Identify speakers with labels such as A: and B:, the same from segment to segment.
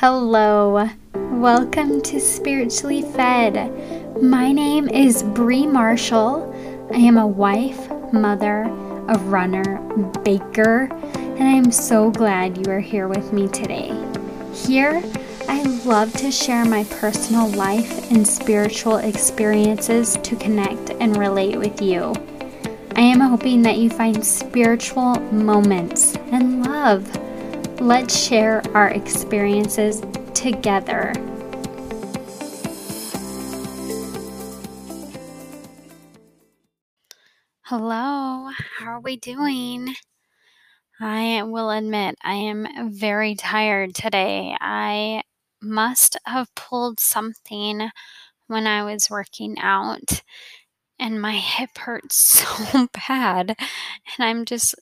A: Hello, welcome to Spiritually Fed. My name is Bree Marshall. I am a wife, mother, a runner, baker, and I am so glad you are here with me today. Here, I love to share my personal life and spiritual experiences to connect and relate with you. I am hoping that you find spiritual moments and love Let's share our experiences together. Hello, how are we doing? I will admit I am very tired today. I must have pulled something when I was working out, and my hip hurts so bad, and I'm just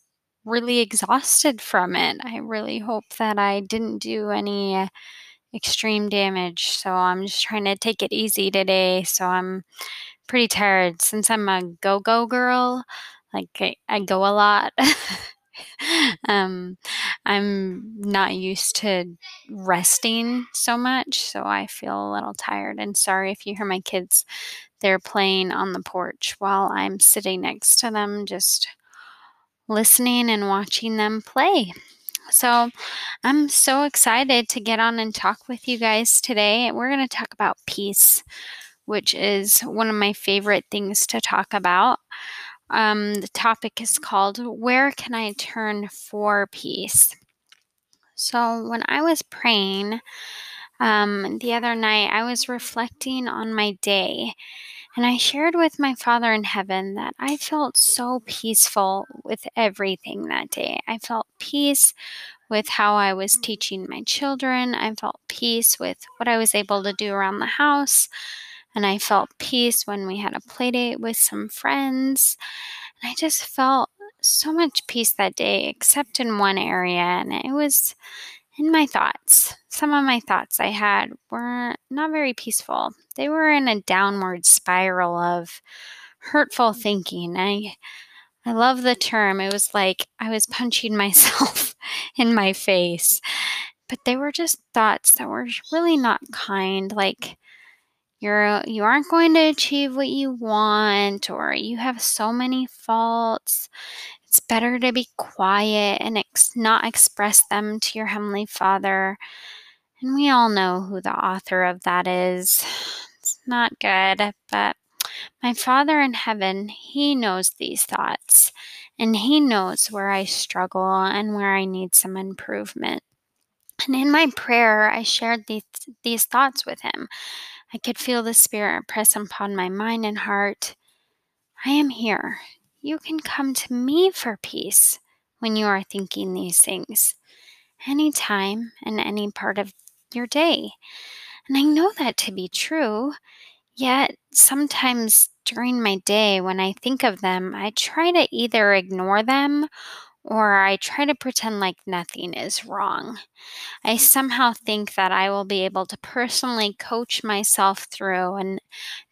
A: really exhausted from it. I really hope that I didn't do any extreme damage. So I'm just trying to take it easy today. So I'm pretty tired since I'm a go go girl. Like I, I go a lot. um, I'm not used to resting so much, so I feel a little tired. And sorry if you hear my kids, they're playing on the porch while I'm sitting next to them, just listening and watching them play. So, I'm so excited to get on and talk with you guys today. We're going to talk about peace, which is one of my favorite things to talk about. Um, the topic is called Where Can I Turn for Peace? So, when I was praying um, the other night, I was reflecting on my day and I shared with my Father in heaven that I felt so peaceful with everything that day. I felt peace with how I was teaching my children. I felt peace with what I was able to do around the house. And I felt peace when we had a play date with some friends. And I just felt so much peace that day, except in one area. And it was in my thoughts. Some of my thoughts I had were not very peaceful. They were in a downward spiral of hurtful mm. thinking. I I love the term. It was like I was punching myself in my face. But they were just thoughts that were really not kind, like you're you aren't going to achieve what you want or you have so many faults it's better to be quiet and ex- not express them to your Heavenly Father. And we all know who the author of that is. It's not good, but my Father in heaven, He knows these thoughts and He knows where I struggle and where I need some improvement. And in my prayer, I shared these, these thoughts with Him. I could feel the Spirit press upon my mind and heart. I am here you can come to me for peace when you are thinking these things, anytime and any part of your day. And I know that to be true, yet sometimes during my day when I think of them, I try to either ignore them or I try to pretend like nothing is wrong. I mm-hmm. somehow think that I will be able to personally coach myself through and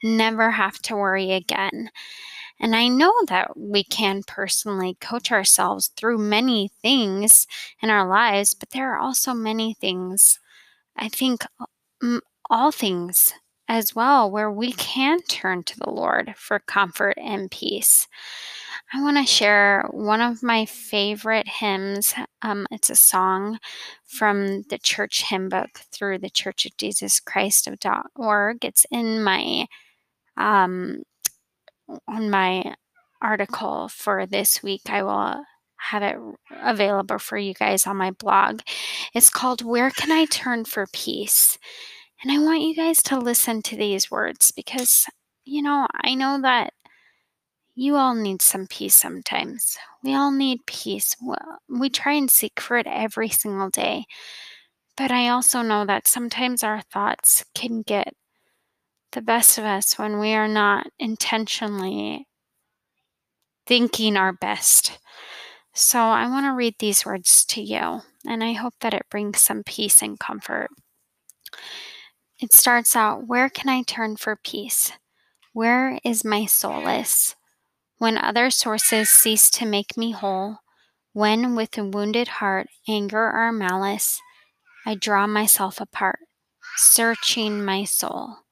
A: never have to worry again. And I know that we can personally coach ourselves through many things in our lives, but there are also many things, I think, all things as well, where we can turn to the Lord for comfort and peace. I want to share one of my favorite hymns. Um, it's a song from the church hymn book through the Church of Jesus Christ of org. It's in my um, on my article for this week. I will have it available for you guys on my blog. It's called Where Can I Turn for Peace? And I want you guys to listen to these words because, you know, I know that you all need some peace sometimes. We all need peace. We try and seek for it every single day. But I also know that sometimes our thoughts can get the best of us when we are not intentionally thinking our best. So I want to read these words to you, and I hope that it brings some peace and comfort. It starts out Where can I turn for peace? Where is my solace? When other sources cease to make me whole, when with a wounded heart, anger or malice I draw myself apart, searching my soul.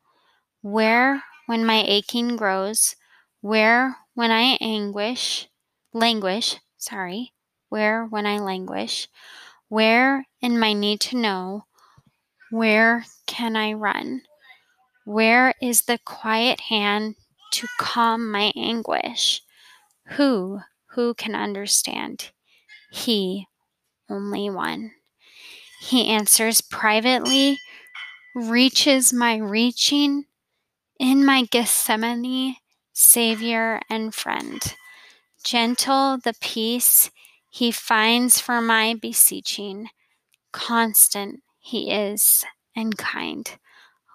A: Where, when my aching grows, where, when I anguish, languish, sorry, where, when I languish, where, in my need to know, where can I run? Where is the quiet hand to calm my anguish? Who, who can understand? He, only one. He answers privately, reaches my reaching in my Gethsemane, Savior and friend. Gentle the peace he finds for my beseeching. Constant he is and kind,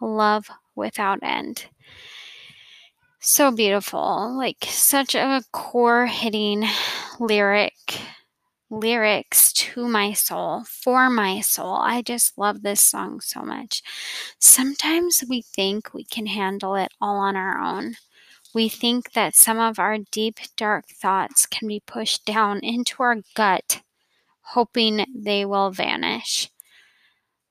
A: love without end. So beautiful, like such a core hitting lyric lyrics to my soul, for my soul. I just love this song so much. Sometimes we think we can handle it all on our own. We think that some of our deep, dark thoughts can be pushed down into our gut, hoping they will vanish.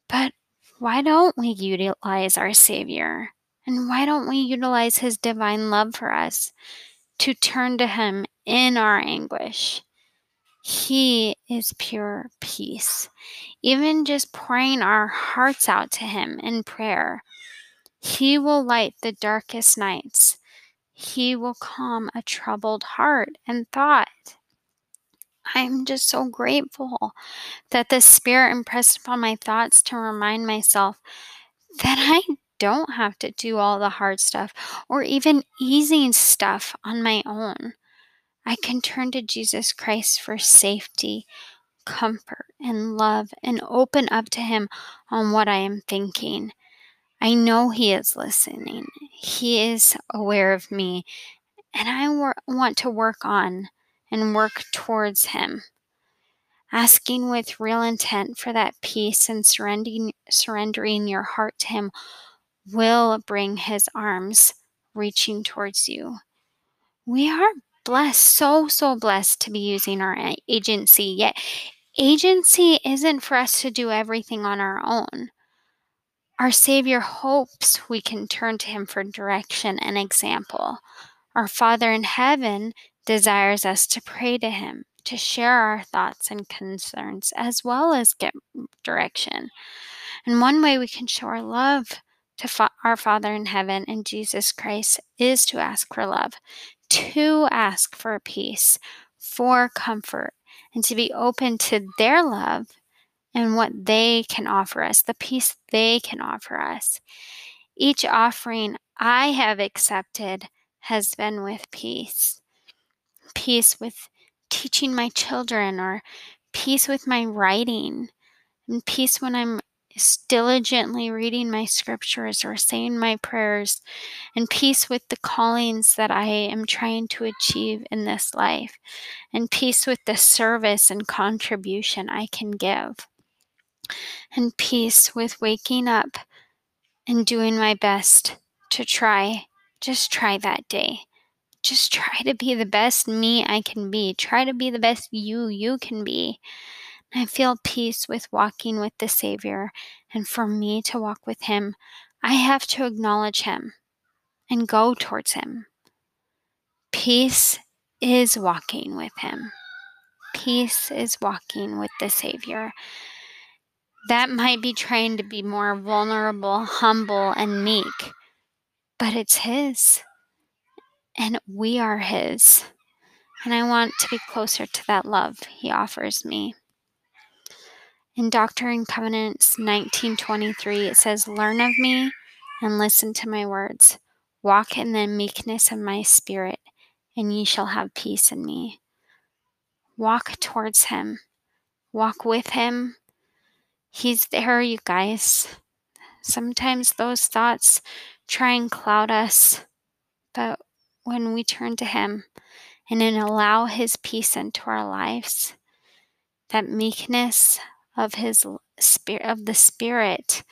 A: But why don't we utilize our Savior? And why don't we utilize His divine love for us to turn to Him in our anguish? He is pure peace. Even just pouring our hearts out to Him in prayer, He will light the darkest nights. He will calm a troubled heart and thought. I'm just so grateful that the Spirit impressed upon my thoughts to remind myself that I don't have to do all the hard stuff or even easy stuff on my own. I can turn to Jesus Christ for safety, comfort, and love and open up to Him on what I am thinking. I know He is listening, He is aware of me, and I wor- want to work on and work towards Him. Asking with real intent for that peace and surrendering, surrendering your heart to Him will bring His arms reaching towards you. We are blessed, so, so blessed to be using our agency. Yet, agency isn't for us to do everything on our own. Our Savior hopes we can turn to Him for direction and example. Our Father in heaven desires us to pray to Him, to share our thoughts and concerns, as well as get direction. And one way we can show our love to fa- our Father in heaven and Jesus Christ is to ask for love, to ask for peace, for comfort, and to be open to their love and what they can offer us, the peace they can offer us. Each offering I have accepted has been with peace. Peace with teaching my children, or peace with my writing, and peace when I'm diligently reading my scriptures or saying my prayers, and peace with the callings that I am trying to achieve in this life, and peace with the service and contribution I can give, and peace with waking up and doing my best to try, just try that day. Just try to be the best me I can be. Try to be the best you you can be. I feel peace with walking with the Savior, and for me to walk with Him, I have to acknowledge Him and go towards Him. Peace is walking with Him. Peace is walking with the Savior. That might be trying to be more vulnerable, humble, and meek, but it's His. And we are His. And I want to be closer to that love He offers me. In Doctrine and Covenants 1923, it says, Learn of me and listen to my words. Walk in the meekness of my spirit, and ye shall have peace in me. Walk towards him. Walk with him. He's there, you guys. Sometimes those thoughts try and cloud us, but when we turn to him and then allow his peace into our lives, that meekness of his spirit of the spirit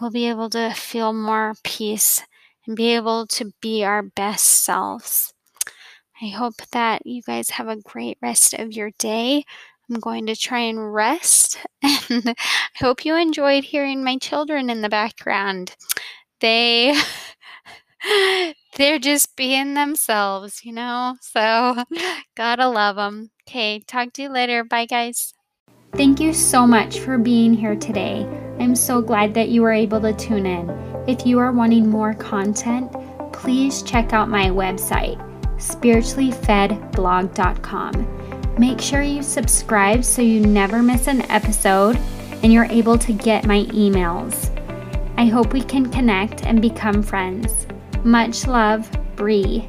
A: we'll be able to feel more peace and be able to be our best selves i hope that you guys have a great rest of your day I'm going to try and rest. And I hope you enjoyed hearing my children in the background. They they're just being themselves, you know? So, gotta love them. Okay, talk to you later. Bye, guys. Thank you so much for being here today. I'm so glad that you were able to tune in. If you are wanting more content, please check out my website, spirituallyfedblog.com. Make sure you subscribe so you never miss an episode and you're able to get my emails. I hope we can connect and become friends. Much love, Bree.